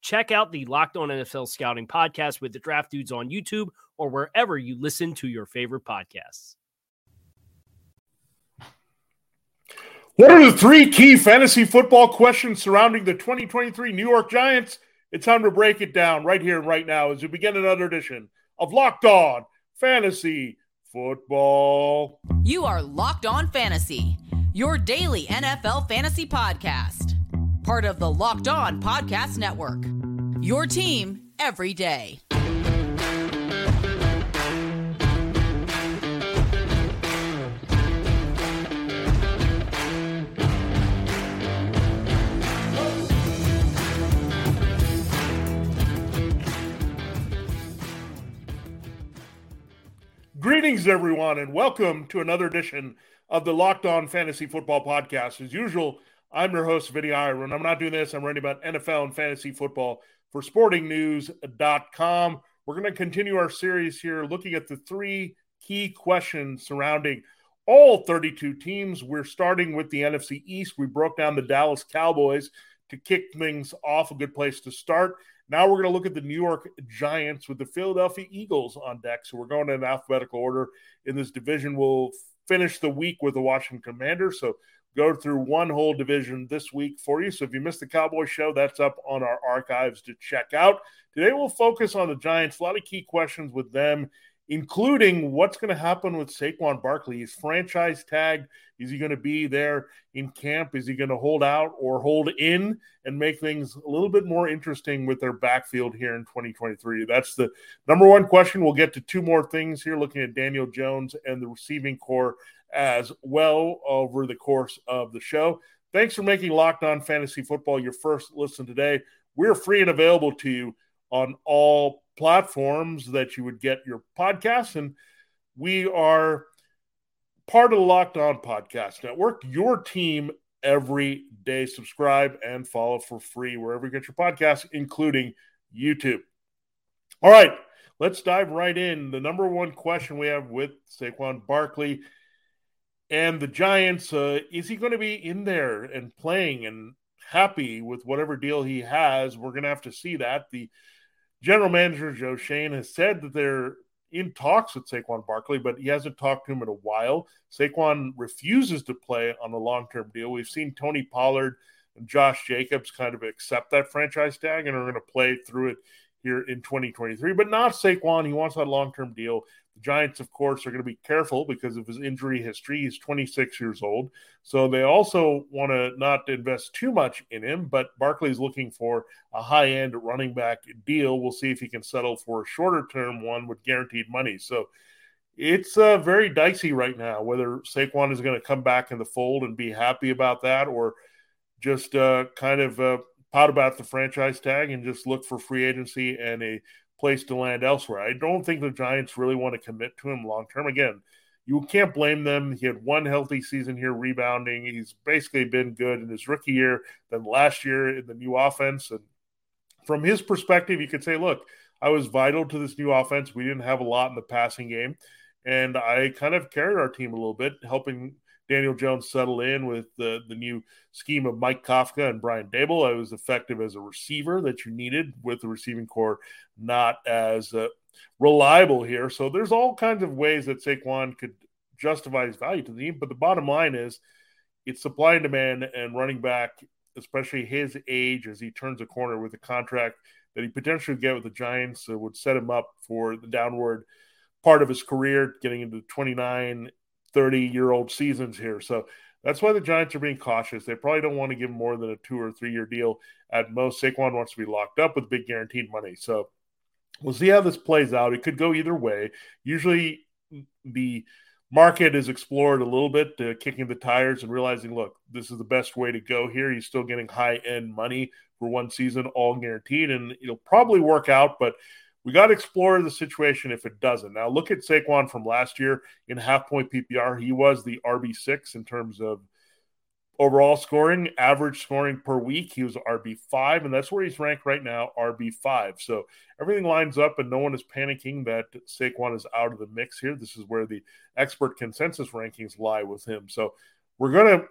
Check out the Locked On NFL Scouting podcast with the Draft Dudes on YouTube or wherever you listen to your favorite podcasts. What are the three key fantasy football questions surrounding the 2023 New York Giants? It's time to break it down right here and right now as we begin another edition of Locked On Fantasy Football. You are Locked On Fantasy, your daily NFL fantasy podcast part of the Locked On Podcast Network. Your team every day. Greetings, everyone, and welcome to another edition of the Locked On Fantasy Football Podcast. As usual, I'm your host, Vinny Iyer. I'm not doing this. I'm writing about NFL and fantasy football for sportingnews.com. We're going to continue our series here looking at the three key questions surrounding all 32 teams. We're starting with the NFC East. We broke down the Dallas Cowboys to kick things off, a good place to start. Now we're going to look at the New York Giants with the Philadelphia Eagles on deck. So we're going in alphabetical order in this division. We'll finish the week with the Washington Commanders. So go through one whole division this week for you. So if you missed the Cowboy show, that's up on our archives to check out. Today we'll focus on the Giants. A lot of key questions with them, including what's going to happen with Saquon Barkley. He's franchise tagged. Is he going to be there in camp? Is he going to hold out or hold in and make things a little bit more interesting with their backfield here in 2023? That's the number one question. We'll get to two more things here, looking at Daniel Jones and the receiving corps as well over the course of the show. Thanks for making Locked On Fantasy Football your first listen today. We're free and available to you on all platforms that you would get your podcasts. And we are part of the Locked On Podcast Network, your team every day. Subscribe and follow for free wherever you get your podcasts, including YouTube. All right, let's dive right in. The number one question we have with Saquon Barkley and the Giants, uh, is he going to be in there and playing and happy with whatever deal he has? We're going to have to see that. The general manager, Joe Schoen, has said that they're in talks with Saquon Barkley, but he hasn't talked to him in a while. Saquon refuses to play on a long term deal. We've seen Tony Pollard and Josh Jacobs kind of accept that franchise tag and are going to play through it here in 2023, but not Saquon. He wants that long term deal. The Giants, of course, are going to be careful because of his injury history. He's 26 years old. So they also want to not invest too much in him, but Barkley's looking for a high end running back deal. We'll see if he can settle for a shorter term one with guaranteed money. So it's uh, very dicey right now whether Saquon is going to come back in the fold and be happy about that or just uh, kind of uh, pout about the franchise tag and just look for free agency and a place to land elsewhere. I don't think the Giants really want to commit to him long term. Again, you can't blame them. He had one healthy season here rebounding. He's basically been good in his rookie year, then last year in the new offense. And from his perspective, you could say, look, I was vital to this new offense. We didn't have a lot in the passing game. And I kind of carried our team a little bit, helping Daniel Jones settle in with the, the new scheme of Mike Kafka and Brian Daboll. I was effective as a receiver that you needed with the receiving corps, not as uh, reliable here. So there's all kinds of ways that Saquon could justify his value to the team. But the bottom line is it's supply and demand and running back, especially his age as he turns a corner with a contract that he potentially get with the Giants uh, would set him up for the downward part of his career, getting into 29, 30 year old seasons here. So that's why the Giants are being cautious. They probably don't want to give more than a two or three year deal at most. Saquon wants to be locked up with big guaranteed money. So we'll see how this plays out. It could go either way. Usually the market is explored a little bit, uh, kicking the tires and realizing, look, this is the best way to go here. He's still getting high end money for one season, all guaranteed, and it'll probably work out. But we got to explore the situation if it doesn't. Now, look at Saquon from last year in half point PPR. He was the RB6 in terms of overall scoring, average scoring per week. He was RB5, and that's where he's ranked right now, RB5. So everything lines up, and no one is panicking that Saquon is out of the mix here. This is where the expert consensus rankings lie with him. So we're going to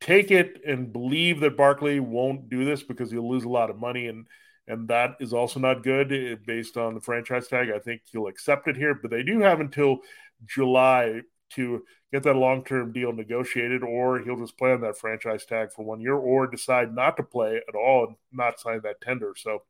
take it and believe that Barkley won't do this because he'll lose a lot of money and and that is also not good eh, based on the franchise tag. I think he'll accept it here, but they do have until July to get that long term deal negotiated, or he'll just play on that franchise tag for one year, or decide not to play at all and not sign that tender. So,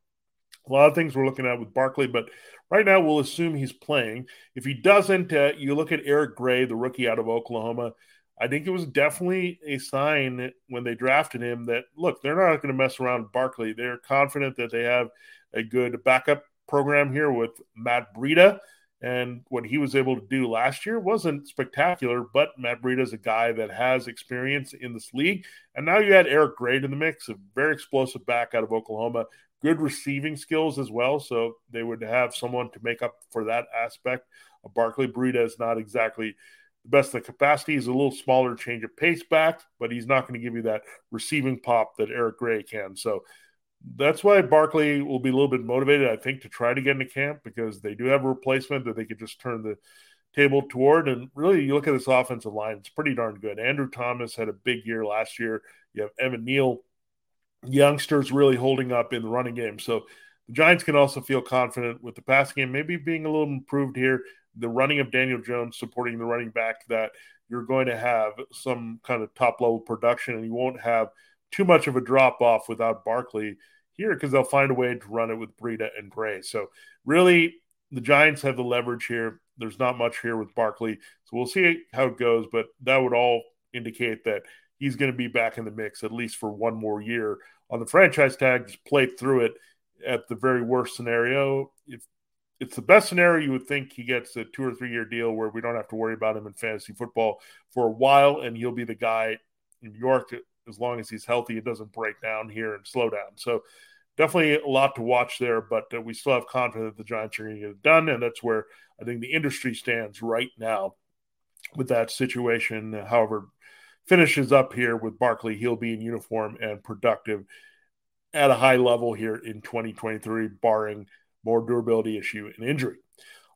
a lot of things we're looking at with Barkley, but right now we'll assume he's playing. If he doesn't, uh, you look at Eric Gray, the rookie out of Oklahoma. I think it was definitely a sign when they drafted him that look, they're not going to mess around Barkley. They're confident that they have a good backup program here with Matt Breida. And what he was able to do last year wasn't spectacular, but Matt Breida is a guy that has experience in this league. And now you had Eric Gray in the mix, a very explosive back out of Oklahoma, good receiving skills as well. So they would have someone to make up for that aspect. Barkley Breida is not exactly best of the capacity. He's a little smaller change of pace back, but he's not going to give you that receiving pop that Eric Gray can. So that's why Barkley will be a little bit motivated, I think, to try to get into camp because they do have a replacement that they could just turn the table toward. And really, you look at this offensive line, it's pretty darn good. Andrew Thomas had a big year last year. You have Evan Neal, youngsters really holding up in the running game. So the Giants can also feel confident with the passing game, maybe being a little improved here the running of Daniel Jones supporting the running back that you're going to have some kind of top level production and you won't have too much of a drop off without Barkley here because they'll find a way to run it with Breida and Gray. So really the Giants have the leverage here. There's not much here with Barkley. So we'll see how it goes, but that would all indicate that he's going to be back in the mix at least for one more year on the franchise tag. Just play through it at the very worst scenario. If it's the best scenario you would think he gets a two or three year deal where we don't have to worry about him in fantasy football for a while and he'll be the guy in New York as long as he's healthy it doesn't break down here and slow down. So definitely a lot to watch there but uh, we still have confidence that the Giants are going to get it done and that's where I think the industry stands right now with that situation. However finishes up here with Barkley he'll be in uniform and productive at a high level here in 2023 barring more durability issue and injury.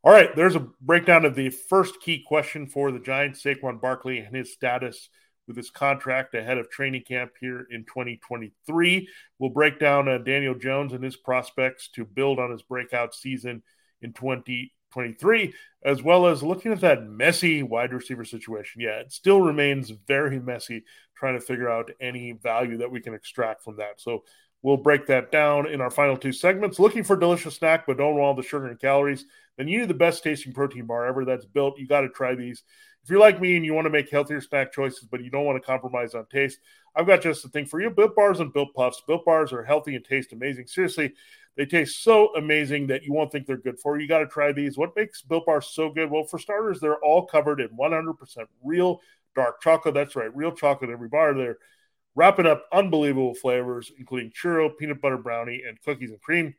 All right, there's a breakdown of the first key question for the Giants, Saquon Barkley, and his status with his contract ahead of training camp here in 2023. We'll break down uh, Daniel Jones and his prospects to build on his breakout season in 2023, as well as looking at that messy wide receiver situation. Yeah, it still remains very messy trying to figure out any value that we can extract from that. So We'll break that down in our final two segments. Looking for a delicious snack, but don't want all the sugar and calories? Then you need the best tasting protein bar ever that's built. You got to try these. If you're like me and you want to make healthier snack choices, but you don't want to compromise on taste, I've got just the thing for you. Built bars and built puffs. Built bars are healthy and taste amazing. Seriously, they taste so amazing that you won't think they're good for you. You got to try these. What makes built bars so good? Well, for starters, they're all covered in 100% real dark chocolate. That's right, real chocolate every bar there wrapping up unbelievable flavors, including churro, peanut butter brownie, and cookies and cream.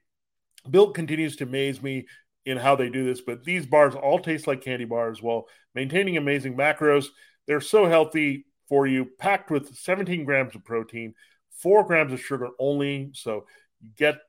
Built continues to amaze me in how they do this, but these bars all taste like candy bars while maintaining amazing macros. They're so healthy for you, packed with 17 grams of protein, four grams of sugar only. So you get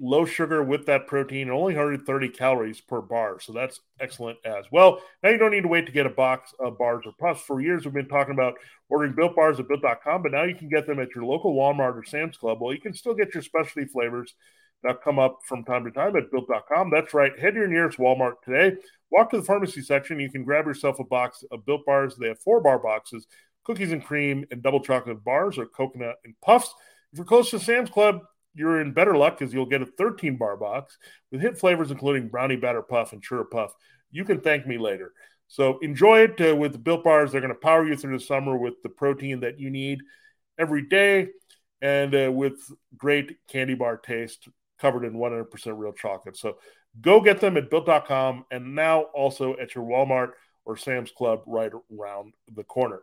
low sugar with that protein, and only 130 calories per bar. So that's excellent as well. Now you don't need to wait to get a box of bars or puffs. For years, we've been talking about ordering built bars at built.com, but now you can get them at your local Walmart or Sam's Club. Well, you can still get your specialty flavors that come up from time to time at built.com. That's right. Head to your nearest Walmart today. Walk to the pharmacy section. You can grab yourself a box of built bars. They have four bar boxes, cookies and cream, and double chocolate bars or coconut and puffs. If you're close to Sam's Club, you're in better luck because you'll get a 13 bar box with hit flavors including brownie batter puff and churro puff. You can thank me later. So enjoy it uh, with the built bars. They're going to power you through the summer with the protein that you need every day and uh, with great candy bar taste covered in 100% real chocolate. So go get them at built.com and now also at your Walmart or Sam's Club right around the corner.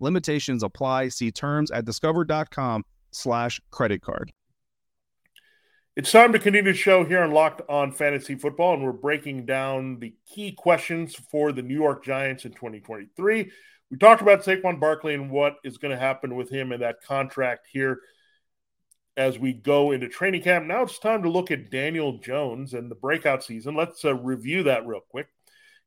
Limitations apply. See terms at discover.com slash credit card. It's time to continue the show here on Locked On Fantasy Football, and we're breaking down the key questions for the New York Giants in 2023. We talked about Saquon Barkley and what is going to happen with him and that contract here as we go into training camp. Now it's time to look at Daniel Jones and the breakout season. Let's uh, review that real quick.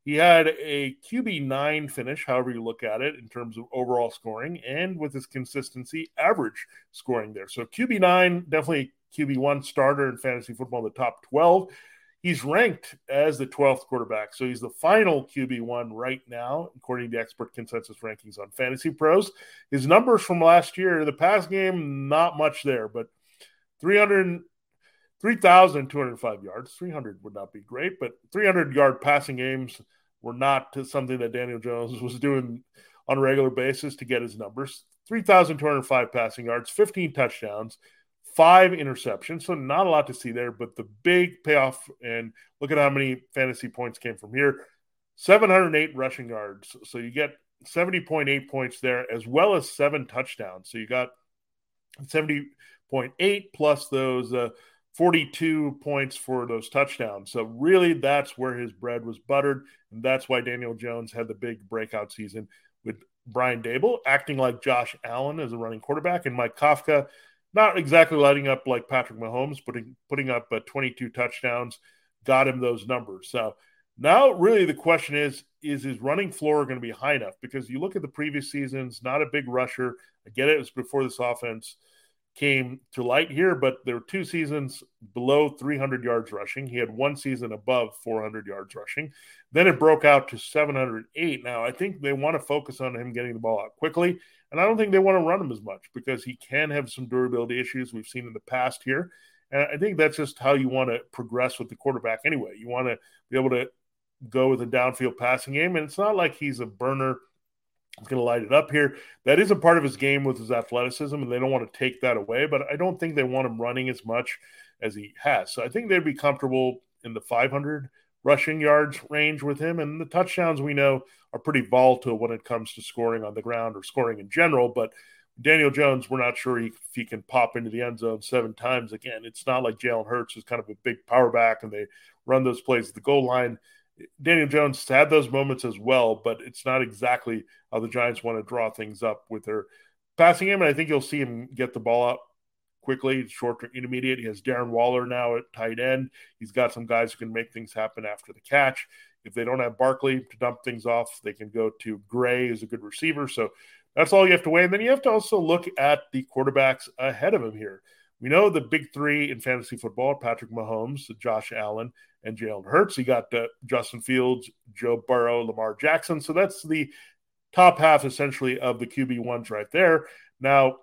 He had a QB9 finish, however you look at it, in terms of overall scoring, and with his consistency, average scoring there. So QB9, definitely QB1 starter in fantasy football in the top 12. He's ranked as the 12th quarterback. So he's the final QB1 right now, according to expert consensus rankings on Fantasy Pros. His numbers from last year, the past game, not much there, but 300, 3,205 yards. 300 would not be great, but 300 yard passing games were not something that Daniel Jones was doing on a regular basis to get his numbers. 3,205 passing yards, 15 touchdowns, five interceptions. So not a lot to see there, but the big payoff, and look at how many fantasy points came from here 708 rushing yards. So you get 70.8 points there, as well as seven touchdowns. So you got 70.8 plus those uh, 42 points for those touchdowns. So really, that's where his bread was buttered. And that's why Daniel Jones had the big breakout season with Brian Daboll acting like Josh Allen as a running quarterback and Mike Kafka not exactly lighting up like Patrick Mahomes, putting putting up uh, 22 touchdowns, got him those numbers. So now, really, the question is: Is his running floor going to be high enough? Because you look at the previous seasons, not a big rusher. I get it; it was before this offense came to light here, but there were two seasons below 300 yards rushing. He had one season above 400 yards rushing. Then it broke out to 708. Now, I think they want to focus on him getting the ball out quickly. And I don't think they want to run him as much because he can have some durability issues we've seen in the past here. And I think that's just how you want to progress with the quarterback anyway. You want to be able to go with a downfield passing game. And it's not like he's a burner. He's going to light it up here. That is a part of his game with his athleticism, and they don't want to take that away. But I don't think they want him running as much as he has. So I think they'd be comfortable in the 500 rushing yards range with him. And the touchdowns we know are pretty volatile when it comes to scoring on the ground or scoring in general. But Daniel Jones, we're not sure if he can pop into the end zone seven times again. It's not like Jalen Hurts is kind of a big power back and they run those plays at the goal line. Daniel Jones had those moments as well, but it's not exactly how the Giants want to draw things up with their passing game. And I think you'll see him get the ball up quickly, short to intermediate. He has Darren Waller now at tight end. He's got some guys who can make things happen after the catch. If they don't have Barkley to dump things off, they can go to Gray, who's a good receiver. So that's all you have to weigh. And then you have to also look at the quarterbacks ahead of him here. We know the big three in fantasy football Patrick Mahomes, Josh Allen, and Jalen Hurts. You got uh, Justin Fields, Joe Burrow, Lamar Jackson. So that's the top half essentially of the QB ones right there. Now,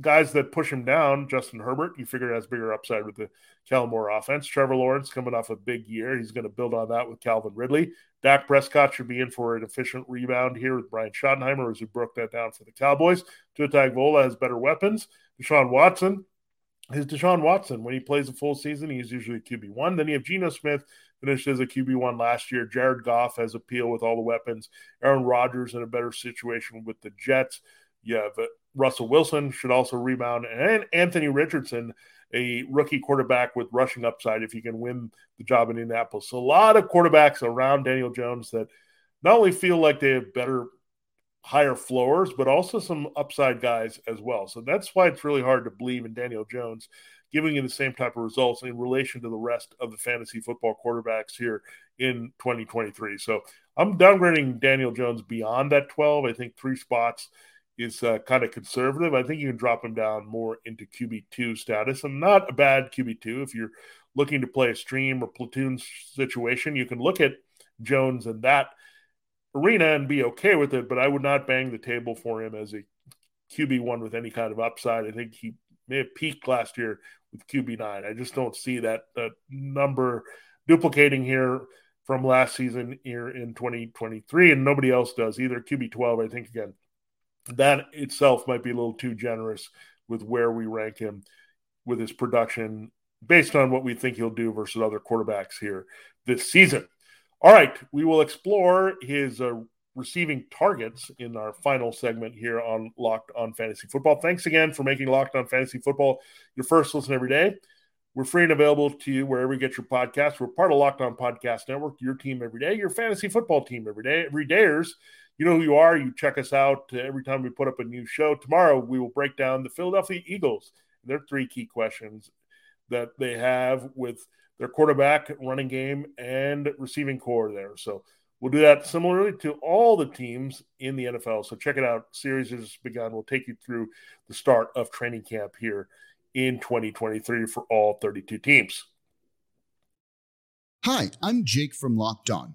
guys that push him down, Justin Herbert, you figure has bigger upside with the Moore offense. Trevor Lawrence coming off a big year. He's going to build on that with Calvin Ridley. Dak Prescott should be in for an efficient rebound here with Brian Schottenheimer as he broke that down for the Cowboys. Tua Tagovailoa has better weapons. Deshaun Watson is Deshaun Watson. When he plays a full season, he's usually QB1. Then you have Geno Smith, finished as a QB1 last year. Jared Goff has appeal with all the weapons. Aaron Rodgers in a better situation with the Jets. You have uh, Russell Wilson, should also rebound. And Anthony Richardson, a rookie quarterback with rushing upside if you can win the job in Indianapolis. So a lot of quarterbacks around Daniel Jones that not only feel like they have better higher floors, but also some upside guys as well. So that's why it's really hard to believe in Daniel Jones giving you the same type of results in relation to the rest of the fantasy football quarterbacks here in 2023. So I'm downgrading Daniel Jones beyond that 12. I think three spots is uh, kind of conservative. I think you can drop him down more into QB2 status and not a bad QB2 if you're looking to play a stream or platoon situation. You can look at Jones and that arena and be okay with it, but I would not bang the table for him as a QB one with any kind of upside. I think he may have peaked last year with QB nine. I just don't see that, that number duplicating here from last season here in 2023, and nobody else does either. QB 12, I think again, that itself might be a little too generous with where we rank him with his production based on what we think he'll do versus other quarterbacks here this season. All right, we will explore his uh, receiving targets in our final segment here on Locked on Fantasy Football. Thanks again for making Locked on Fantasy Football your first listen every day. We're free and available to you wherever you get your podcast. We're part of Locked On Podcast Network, your team every day, your fantasy football team every day. Every dayers, you know who you are. You check us out every time we put up a new show. Tomorrow, we will break down the Philadelphia Eagles. Their three key questions that they have with – their quarterback, running game, and receiving corps there. So we'll do that similarly to all the teams in the NFL. So check it out. Series has begun. We'll take you through the start of training camp here in 2023 for all 32 teams. Hi, I'm Jake from Locked On.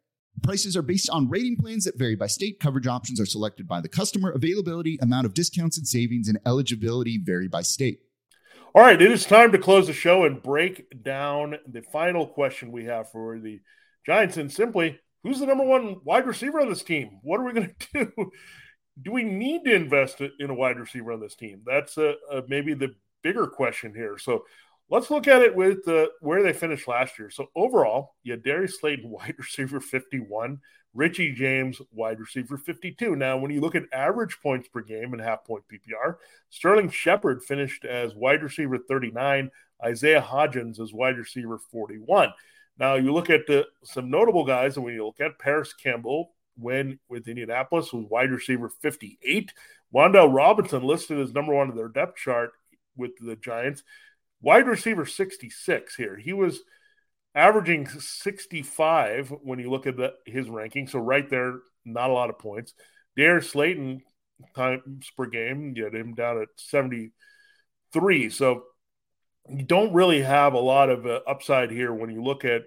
Prices are based on rating plans that vary by state. Coverage options are selected by the customer. Availability, amount of discounts and savings, and eligibility vary by state. All right, it is time to close the show and break down the final question we have for the Giants. And simply, who's the number one wide receiver on this team? What are we going to do? Do we need to invest in a wide receiver on this team? That's a, a maybe the bigger question here. So Let's look at it with uh, where they finished last year. So overall, you had Darius Slayton, wide receiver 51, Richie James, wide receiver 52. Now, when you look at average points per game and half point PPR, Sterling Shepard finished as wide receiver 39, Isaiah Hodgins as wide receiver 41. Now, you look at uh, some notable guys, and when you look at Parris Campbell, when with Indianapolis was wide receiver 58. Wan'Dale Robinson listed as number one in their depth chart with the Giants Wide receiver 66 here. He was averaging 65 when you look at the, his ranking. So right there, not a lot of points. Darius Slayton times per game, had him down at 73. So you don't really have a lot of uh, upside here when you look at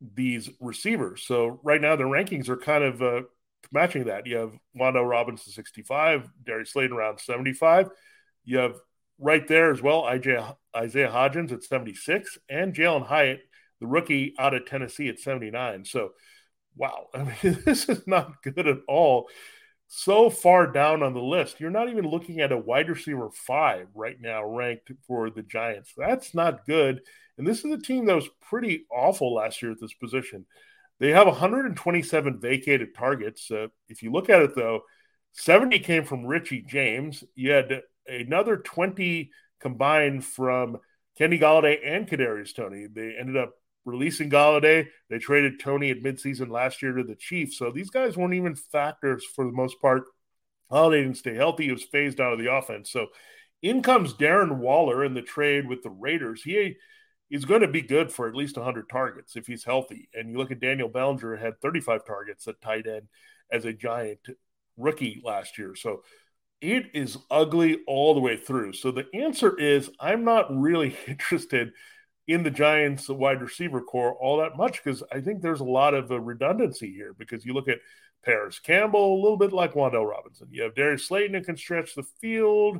these receivers. So right now the rankings are kind of uh, matching that. You have Wan'Dale Robinson 65, Darius Slayton around 75. You have right there as well, Isaiah, Isaiah Hodgins at 76 and Jalin Hyatt, the rookie out of Tennessee at 79. So, wow, I mean, this is not good at all. So far down on the list, you're not even looking at a wide receiver five right now ranked for the Giants. That's not good. And this is a team that was pretty awful last year at this position. They have 127 vacated targets. Uh, if you look at it, though, 70 came from Richie James. You had another 20 combined from Kenny Golladay and Kadarius Toney. They ended up releasing Golladay. They traded Toney at midseason last year to the Chiefs. So these guys weren't even factors for the most part. Golladay didn't stay healthy. He was phased out of the offense. So In comes Darren Waller in the trade with the Raiders. He is going to be good for at least 100 targets if he's healthy. And you look at Daniel Bellinger had 35 targets at tight end as a giant rookie last year. So it is ugly all the way through. So the answer is I'm not really interested in the Giants wide receiver corps all that much because I think there's a lot of uh, redundancy here because you look at Parris Campbell, a little bit like Wan'Dale Robinson. You have Darius Slayton who can stretch the field,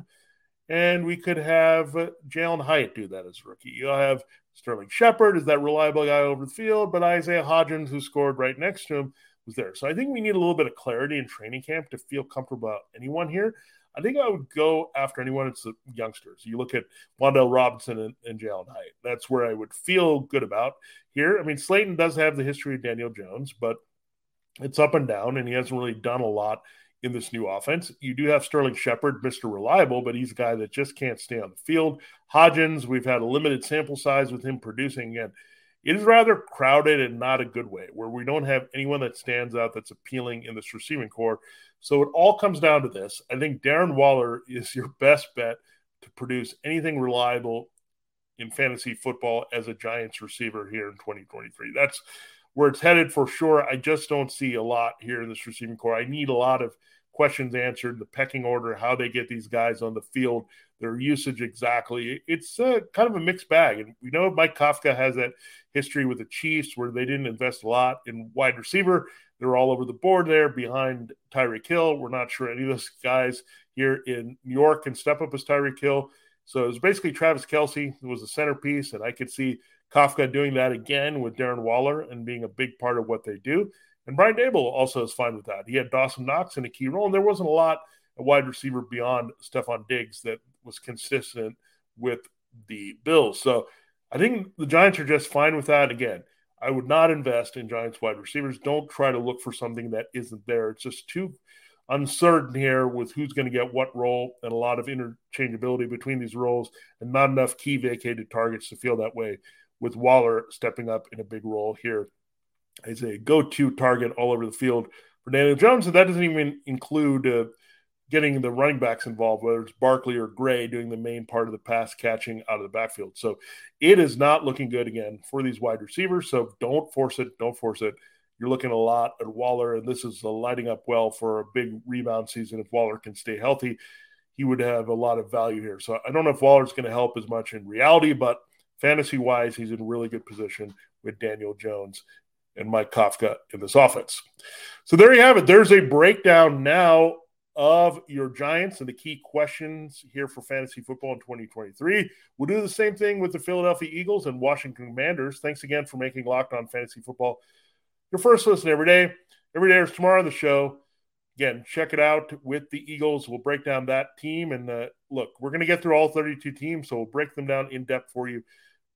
and we could have uh, Jalin Hyatt do that as a rookie. You'll have Sterling Shepard is that reliable guy over the field, but Isaiah Hodgins, who scored right next to him, there. So I think we need a little bit of clarity in training camp to feel comfortable about anyone here. I think I would go after anyone. It's the youngsters. You look at Wan'Dale Robinson and, and Jalin Hyatt. That's where I would feel good about here. I mean, Slayton does have the history of Daniel Jones, but it's up and down, and he hasn't really done a lot in this new offense. You do have Sterling Shepard, Mr. Reliable, but he's a guy that just can't stay on the field. Hodgins, we've had a limited sample size with him producing. Again, it is rather crowded and not a good way, where we don't have anyone that stands out that's appealing in this receiving corps. So it all comes down to this. I think Darren Waller is your best bet to produce anything reliable in fantasy football as a Giants receiver here in 2023. That's where it's headed for sure. I just don't see a lot here in this receiving corps. I need a lot of questions answered, the pecking order, how they get these guys on the field, their usage exactly. It's a, kind of a mixed bag. And we know Mike Kafka has that history with the Chiefs where they didn't invest a lot in wide receiver. They're all over the board there behind Tyreek Hill. We're not sure any of those guys here in New York can step up as Tyreek Hill. So it was basically Travis Kelce who was the centerpiece, and I could see Kafka doing that again with Darren Waller and being a big part of what they do. And Brian Daboll also is fine with that. He had Dawson Knox in a key role, and there wasn't a lot of wide receiver beyond Stefon Diggs that was consistent with the Bills. So I think the Giants are just fine with that. Again, I would not invest in Giants wide receivers. Don't try to look for something that isn't there. It's just too uncertain here with who's going to get what role and a lot of interchangeability between these roles and not enough key vacated targets to feel that way with Waller stepping up in a big role here as a go-to target all over the field for Daniel Jones. And that doesn't even include uh, getting the running backs involved, whether it's Barkley or Gray doing the main part of the pass catching out of the backfield. So it is not looking good again for these wide receivers. So don't force it. Don't force it. You're looking a lot at Waller, and this is lighting up well for a big rebound season. If Waller can stay healthy, he would have a lot of value here. So I don't know if Waller's going to help as much in reality, but fantasy wise, he's in really good position with Daniel Jones and Mike Kafka in this offense. So there you have it. There's a breakdown now of your Giants and the key questions here for fantasy football in 2023. We'll do the same thing with the Philadelphia Eagles and Washington Commanders. Thanks again for making Locked On Fantasy Football your first listen every day. Every day is tomorrow on the show. Again, check it out with the Eagles. We'll break down that team. And uh, look, we're going to get through all 32 teams, so we'll break them down in depth for you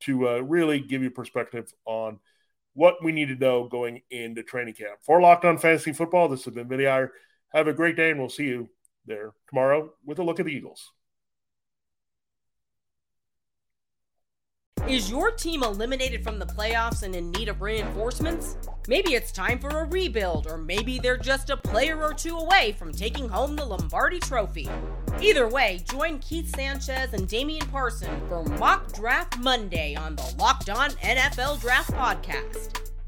to uh, really give you perspective on what we need to know going into training camp. For Locked On Fantasy Football, this has been Vinny Iyer. Have a great day, and we'll see you there tomorrow with a look at the Eagles. Is your team eliminated from the playoffs and in need of reinforcements? Maybe it's time for a rebuild, or maybe they're just a player or two away from taking home the Lombardi Trophy. Either way, join Keith Sanchez and Damian Parson for Mock Draft Monday on the Locked On NFL Draft Podcast.